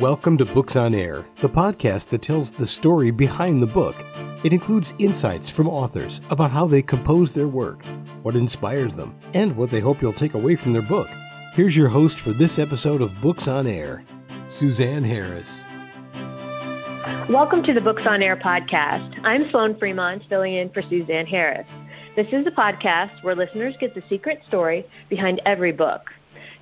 Welcome to Books on Air, the podcast that tells the story behind the book. It includes insights from authors about how they compose their work, what inspires them, and what they hope you'll take away from their book. Here's your host for this episode of Books on Air, Suzanne Harris. Welcome to the Books on Air podcast. I'm Sloan Fremont, filling in for Suzanne Harris. This is a podcast where listeners get the secret story behind every book.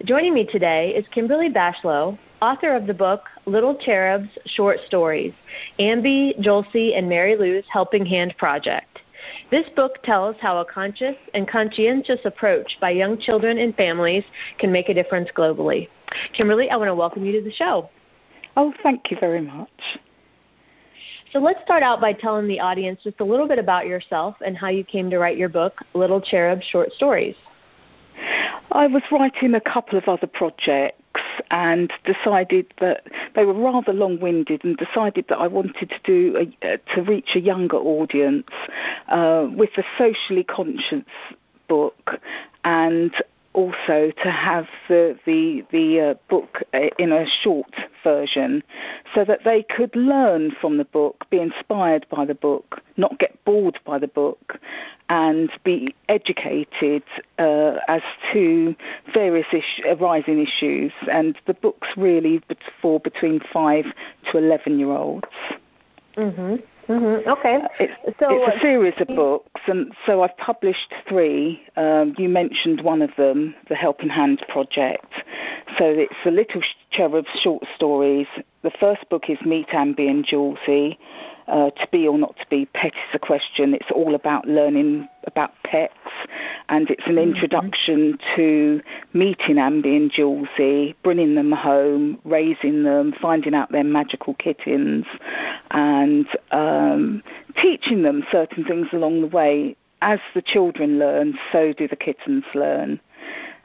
Joining me today is Kimberly Bashlow, author of the book Little Cherubs Short Stories, Ambi, Jolsey, and Mary Lou's Helping Hand Project. This book tells how a conscious and conscientious approach by young children and families can make a difference globally. Kimberly, I want to welcome you to the show. Oh, thank you very much. So let's start out by telling the audience just a little bit about yourself and how you came to write your book, Little Cherub Short Stories. I was writing a couple of other projects and decided that they were rather long-winded and decided that I wanted to do a, to reach a younger audience uh, with a socially conscious book. And also to have the the the uh, book uh, in a short version, so that they could learn from the book, be inspired by the book, not get bored by the book, and be educated uh, as to various isu- arising issues. And the book's really for between five to eleven year olds. Mhm. Mm-hmm. Okay. It's, so, it's a uh, series of books, and so I've published three. Um, you mentioned one of them, the Helping Hand Project. So it's the Little Cherubs short stories. The first book is Meet Ambi and Julcie uh, to be or not to be, pet is a question. It's all about learning about pets, and it's an mm-hmm. introduction to meeting Ambi and Julcie, bringing them home, raising them, finding out their magical kittens, and um, teaching them certain things along the way. As the children learn, so do the kittens learn.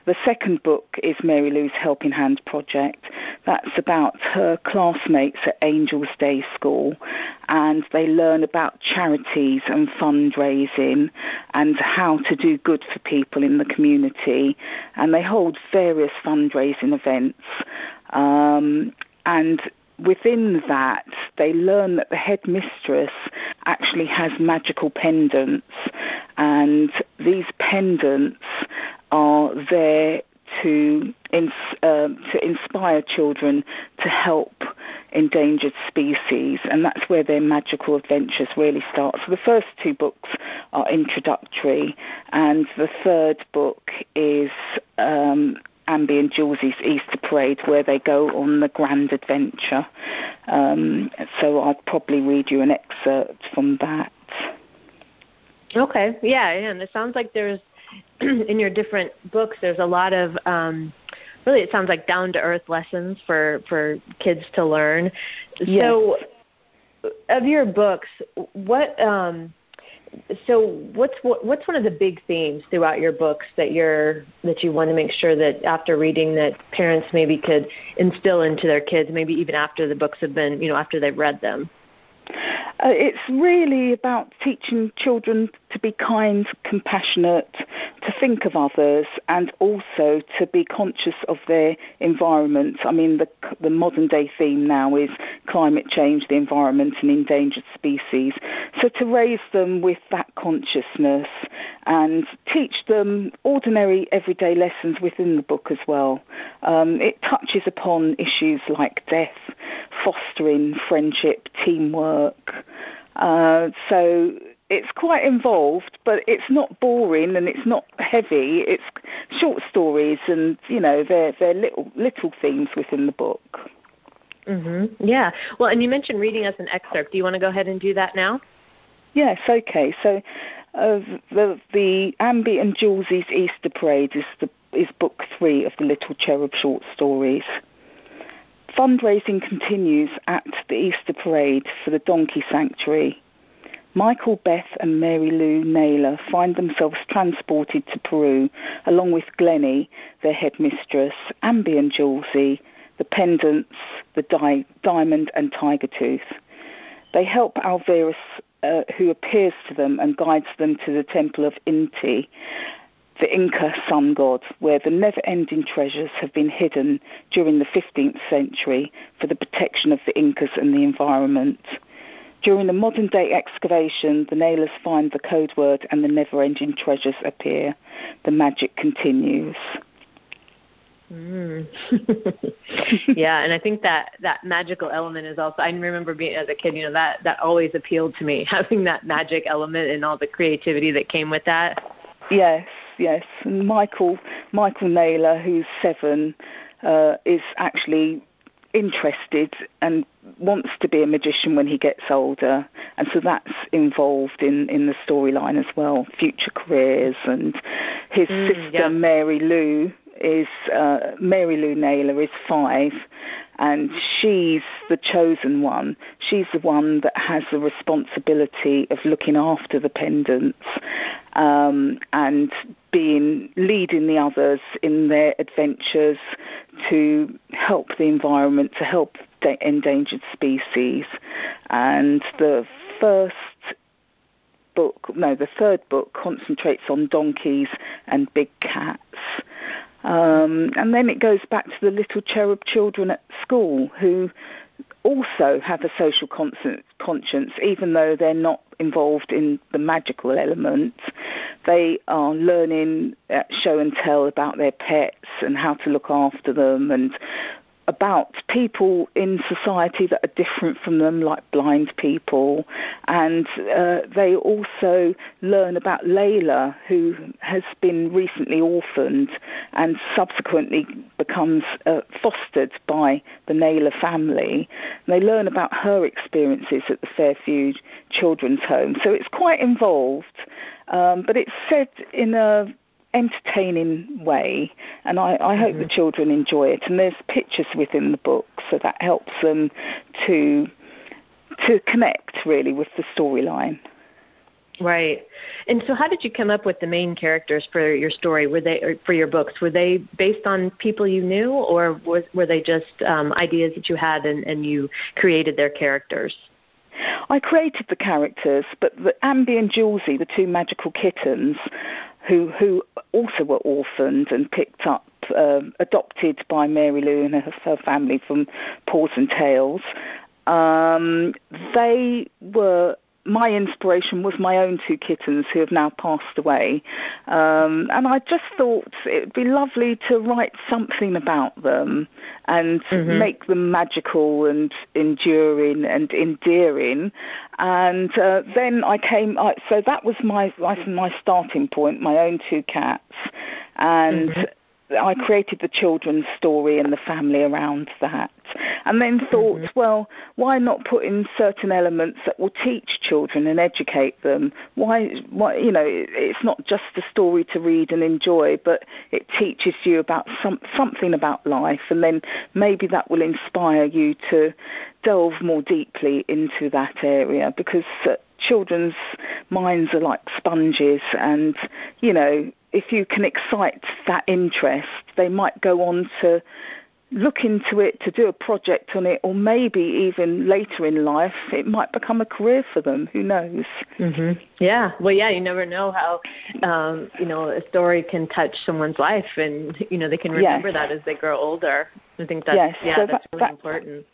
The second book is Mary Lou's Helping Hand Project. That's about her classmates at Angels Day School, and they learn about charities and fundraising and how to do good for people in the community. And they hold various fundraising events. Um, and within that, they learn that the headmistress actually has magical pendants, and these pendants are there to uh, to inspire children to help endangered species, and that's where their magical adventures really start. So the first two books are introductory, and the third book is um, Ambi and Julcie's Easter Parade, where they go on the grand adventure. Um, so I'll probably read you an excerpt from that. Okay, yeah, and it sounds like there's in your different books there's a lot of um, really it sounds like down to earth lessons for for kids to learn. Yes. So, of your books, what um, so what's what's one of the big themes throughout your books that you're that you want to make sure that after reading that parents maybe could instill into their kids maybe even after the books have been you know after they've read them uh, it's really about teaching children to be kind, compassionate, to think of others, and also to be conscious of their environment. I mean, the, the modern day theme now is climate change, the environment, and endangered species. So to raise them with that consciousness and teach them ordinary everyday lessons within the book as well. Um, it touches upon issues like death, fostering friendship, teamwork. Uh, so it's quite involved, but it's not boring and it's not heavy. It's short stories, and you know they're they're little little themes within the book. Mhm. Yeah. Well, and you mentioned reading us an excerpt. Do you want to go ahead and do that now? Yes. Okay. So, uh, the the Ambi and Julcie's Easter Parade is the is book three of the Little Cherub short stories. Fundraising continues at the Easter Parade for the Donkey Sanctuary Michael, Beth, and Mary Lou Naylor find themselves transported to Peru along with Glennie, their headmistress, Ambi and Julcie, the pendants, the di- diamond, and tiger tooth. They help Alvarez, uh, who appears to them and guides them to the temple of Inti. the Inca sun god, where the never ending treasures have been hidden during the 15th century for the protection of the Incas and the environment. During the modern day excavation, the Naylors find the code word and the never ending treasures appear. The magic continues. Mm. yeah, and I think that that magical element is also. I remember being as a kid, you know, that that always appealed to me, having that magic element and all the creativity that came with that. Yes, yes. And Michael Michael Naylor, who's seven, uh, is actually interested and wants to be a magician when he gets older, and so that's involved in in the storyline as well, future careers, and his mm, sister yeah. Mary Lou is uh, Mary Lou Naylor is five, and she's the chosen one. She's the one that has the responsibility of looking after the pendants um, and being leading the others in their adventures to help the environment, to help the endangered species. And the first book, no, the third book concentrates on donkeys and big cats. Um, and then it goes back to the little cherub children at school who also have a social conscience, even though they're not involved in the magical element. They are learning uh, show and tell about their pets and how to look after them and about people in society that are different from them, like blind people, and uh, they also learn about Layla, who has been recently orphaned and subsequently becomes uh, fostered by the Naylor family. And they learn about her experiences at the Fairview Children's Home, so it's quite involved. Um, but it's said in a entertaining way, and I, I hope mm-hmm. the children enjoy it. And there's pictures within the book, so that helps them to to connect really with the storyline. Right. And so, how did you come up with the main characters for your story? Were they for your books? Were they based on people you knew, or was, were they just um, ideas that you had and, and you created their characters? I created the characters, but the Ambi and Julesy, the two magical kittens, who who also were orphaned and picked up, uh, adopted by Mary Lou and her, her family from Paws and Tails. Um, they were my inspiration was my own two kittens who have now passed away. Um, and I just thought it would be lovely to write something about them and mm-hmm. make them magical and enduring and endearing. And uh, then I came, I, so that was my, my starting point, my own two cats. And mm-hmm. I created the children's story and the family around that. And then thought, mm-hmm. well, why not put in certain elements that will teach children and educate them? Why, why you know, it's not just a story to read and enjoy, but it teaches you about some, something about life, and then maybe that will inspire you to delve more deeply into that area because. Uh, children's minds are like sponges and you know if you can excite that interest, they might go on to look into it, to do a project on it, or maybe even later in life, it might become a career for them. Who knows? Mm-hmm. Yeah. Well, yeah. You never know how um, you know a story can touch someone's life, and you know they can remember yes. that as they grow older. I think that's yes. yeah, so that's that, really that, important.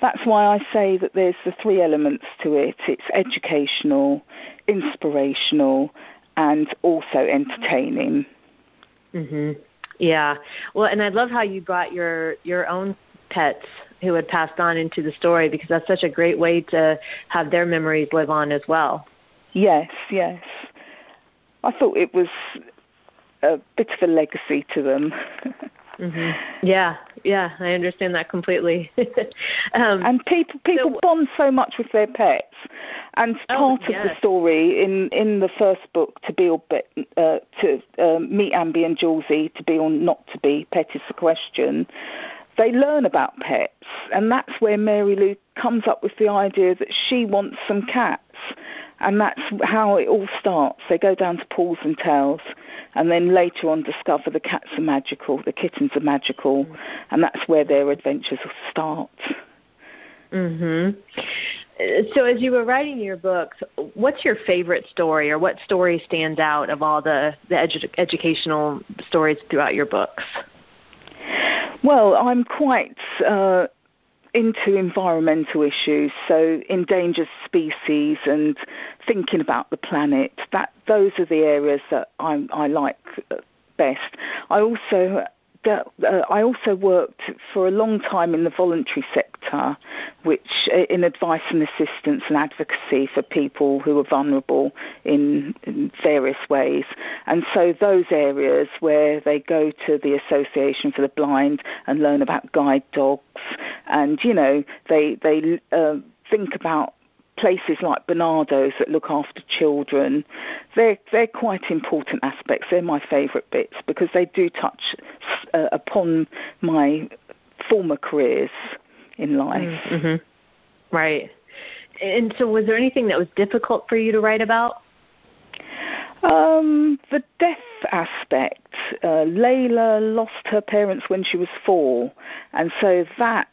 That's why I say that there's the three elements to it. It's educational, inspirational, and also entertaining. Mhm. Yeah. Well, and I love how you brought your your own pets who had passed on into the story because that's such a great way to have their memories live on as well. Yes, yes. I thought it was a bit of a legacy to them. Mm-hmm. Yeah, yeah, I understand that completely. um, and people people so, bond so much with their pets, and oh, part yes. of the story in in the first book, to be or be, uh, to uh, meet Ambi and Julesy, to be or not to be, pet is the question. They learn about pets, and that's where Mary Lou comes up with the idea that she wants some cats and that's how it all starts. They go down to Paws and Tails, and then later on discover the cats are magical, the kittens are magical, and that's where their adventures will start. Mhm. So, as you were writing your books, what's your favorite story, or what story stands out of all the the edu- educational stories throughout your books? Well, I'm quite uh, into environmental issues, so endangered species and thinking about the planet. That those are the areas that I, I like best. I also uh, I also worked for a long time in the voluntary sector, which uh, in advice and assistance and advocacy for people who are vulnerable in, in, various ways. And so those areas where they go to the Association for the Blind and learn about guide dogs, and you know they they uh, think about places like Barnardo's that look after children, they're they're quite important aspects. They're my favourite bits because they do touch uh, upon my former careers in life. Mm-hmm. Right. And so, was there anything that was difficult for you to write about? Um, the death aspect. Uh, Layla lost her parents when she was four, and so that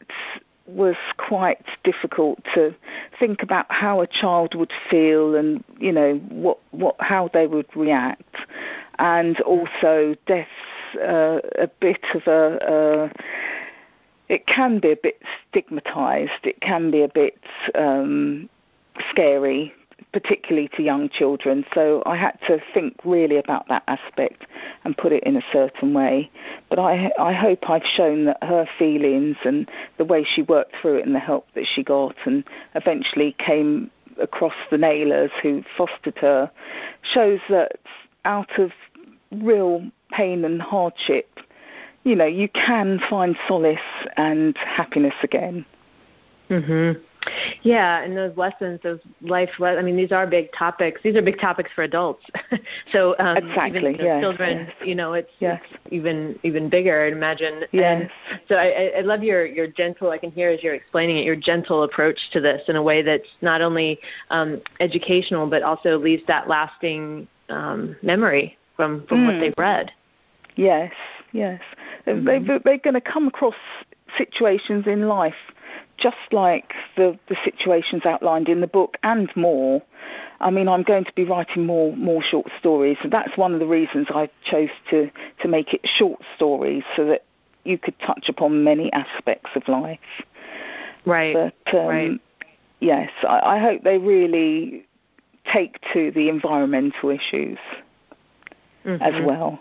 was quite difficult to think about how a child would feel and you know what what how they would react. And also death's uh, a bit of a it can be a bit stigmatized. It can be a bit um, scary particularly to young children. So I had to think really about that aspect and put it in a certain way. But I, I hope I've shown that her feelings and the way she worked through it and the help that she got and eventually came across the Naylors who fostered her shows that out of real pain and hardship, you know, you can find solace and happiness again. Mhm. Yeah, and those lessons, those life. Le- I mean, these are big topics. These are big topics for adults. so um, exactly, even yes, children, yes. you know, it's, yes. it's even even bigger. I'd imagine. Yes. And so I, I love your your gentle. I can hear as you're explaining it, your gentle approach to this in a way that's not only um, educational but also leaves that lasting um, memory from from mm. what they've read. Yes, yes. Mm-hmm. They, they're going to come across situations in life just like the, the situations outlined in the book and more. I mean, I'm going to be writing more more short stories, and that's one of the reasons I chose to to make it short stories so that you could touch upon many aspects of life. Right. But um, right. yes, I, I hope they really take to the environmental issues mm-hmm. as well.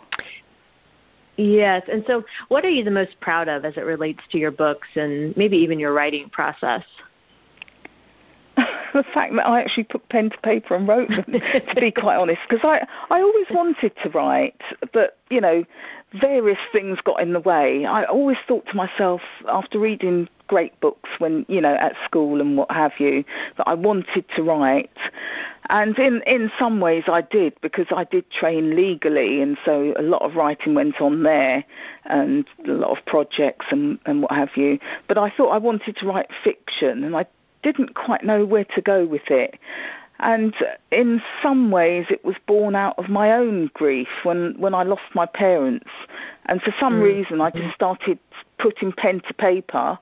Yes. And so, what are you the most proud of as it relates to your books and maybe even your writing process? the fact that I actually put pen to paper and wrote them, to be quite honest, because I, I always wanted to write, but, you know, various things got in the way. I always thought to myself, after reading great books when, you know, at school and what have you, that I wanted to write. And in, in some ways I did, because I did train legally, and so a lot of writing went on there, and a lot of projects and, and what have you. But I thought I wanted to write fiction, and I didn't quite know where to go with it. And in some ways, it was born out of my own grief when, when I lost my parents. And for some mm. reason, I just started putting pen to paper.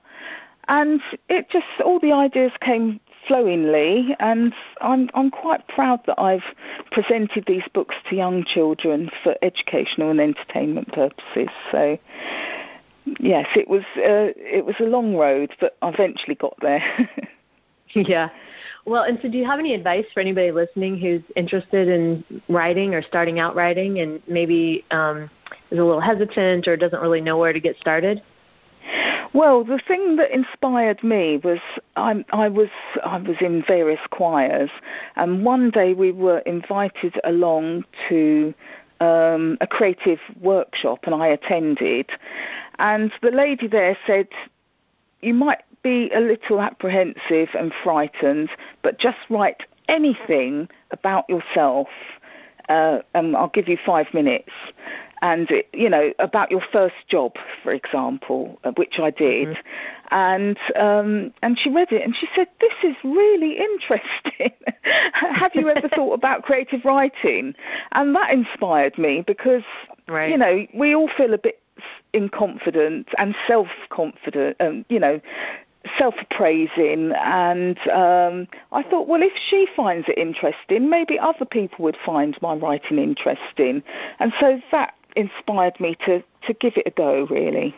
And it just, all the ideas came flowingly. And I'm, I'm quite proud that I've presented these books to young children for educational and entertainment purposes. So, yes, it was, uh, it was a long road, but I eventually got there. Yeah. Well, and so do you have any advice for anybody listening who's interested in writing or starting out writing and maybe um, is a little hesitant or doesn't really know where to get started? Well, the thing that inspired me was I, I was I was in various choirs, and one day we were invited along to um, a creative workshop, and I attended. And the lady there said, "You might be a little apprehensive and frightened, but just write anything about yourself. Uh, and I'll give you five minutes. And you know about your first job, for example, uh, which I did, mm-hmm. and um, and she read it and she said, "This is really interesting. Have you ever thought about creative writing?" And that inspired me because right. you know we all feel a bit in confidence and self confident, um, you know, self-appraising, and um, I thought, well, if she finds it interesting, maybe other people would find my writing interesting, and so that inspired me to to give it a go, really.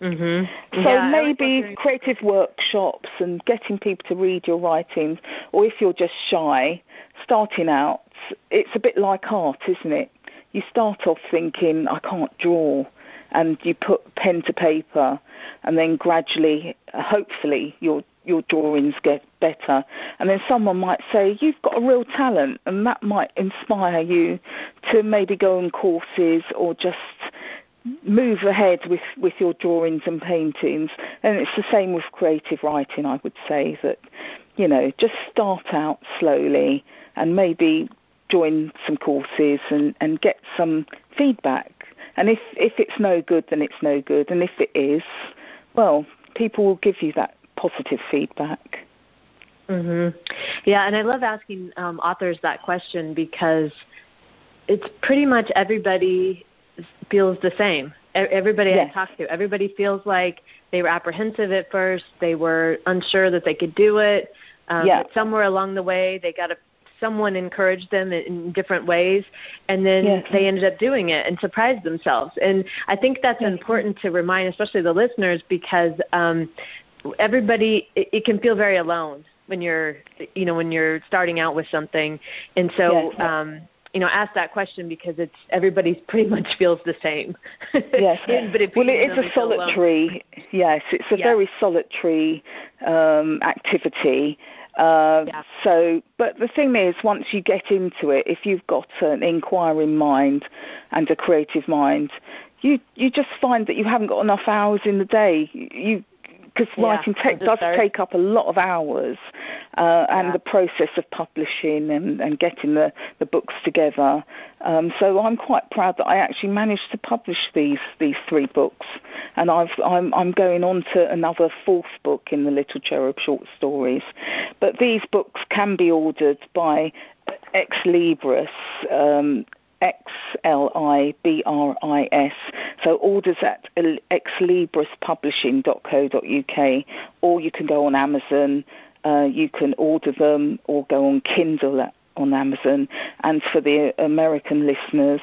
Mm-hmm. So yeah, maybe creative workshops and getting people to read your writing, or if you're just shy, starting out, it's a bit like art, isn't it? You start off thinking, I can't draw, and you put pen to paper, and then gradually, hopefully, your your drawings get better. And then someone might say, You've got a real talent, and that might inspire you to maybe go on courses or just move ahead with, with your drawings and paintings. And it's the same with creative writing, I would say, that, you know, just start out slowly and maybe join some courses and, and get some feedback. And if, if it's no good, then it's no good. And if it is, well, people will give you that positive feedback. Mhm. Yeah, and I love asking um, authors that question because it's pretty much everybody feels the same. Everybody yes. I talk to, everybody feels like they were apprehensive at first. They were unsure that they could do it. Um, yeah. Somewhere along the way, they got a someone encouraged them in different ways and then yes. they ended up doing it and surprised themselves and i think that's yes. important to remind especially the listeners because um everybody it, it can feel very alone when you're you know when you're starting out with something and so yes. um you know, ask that question because it's everybody pretty much feels the same. Yes. but it, well, it is a solitary. Yes, it's a very solitary um, activity. Uh, yeah. So, but the thing is, once you get into it, if you've got an inquiring mind and a creative mind, you you just find that you haven't got enough hours in the day. You because yeah, writing does start. take up a lot of hours, uh, and the process of publishing and, and getting the, the books together. Um, so I'm quite proud that I actually managed to publish these these three books, and I've, I'm I'm going on to another fourth book in the Little Cherub short stories. But these books can be ordered by Xlibris. Um, X L I B R I S. So orders at xlibrispublishing.co.uk, or you can go on Amazon. Uh, you can order them or go on Kindle at, on Amazon. And for the American listeners,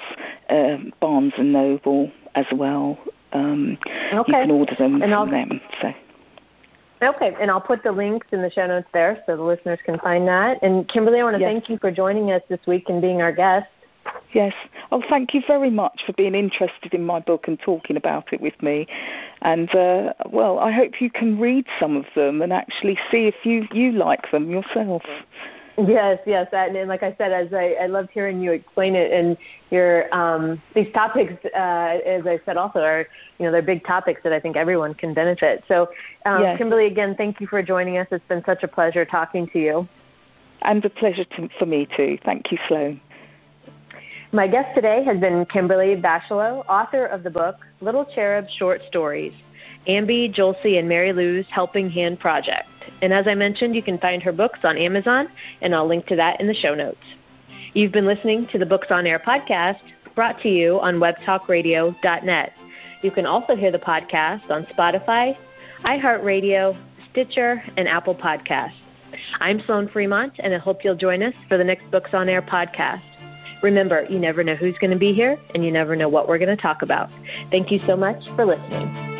uh, Barnes and Noble as well. Um, okay. You can order them and from I'll, them. So. Okay, and I'll put the links in the show notes there so the listeners can find that. And Kimberly, I want to yes. thank you for joining us this week and being our guest. Yes. Oh, thank you very much for being interested in my book and talking about it with me. And uh, well, I hope you can read some of them and actually see if you you like them yourself. Yes, yes, and, and like I said, as I, I loved hearing you explain it, and your um, these topics, uh, as I said, also are you know they're big topics that I think everyone can benefit. So, um, yes. Kimberly, again, thank you for joining us. It's been such a pleasure talking to you. And a pleasure to, for me too. Thank you, Sloan. My guest today has been Kimberly Bachalo, author of the book Little Cherub Short Stories, Ambi, Jolsey, and Mary Lou's Helping Hand Project. And as I mentioned, you can find her books on Amazon, and I'll link to that in the show notes. You've been listening to the Books on Air podcast, brought to you on webtalkradio.net. You can also hear the podcast on Spotify, iHeartRadio, Stitcher, and Apple Podcasts. I'm Sloan Fremont, and I hope you'll join us for the next Books on Air podcast. Remember, you never know who's going to be here, and you never know what we're going to talk about. Thank you so much for listening.